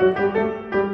Música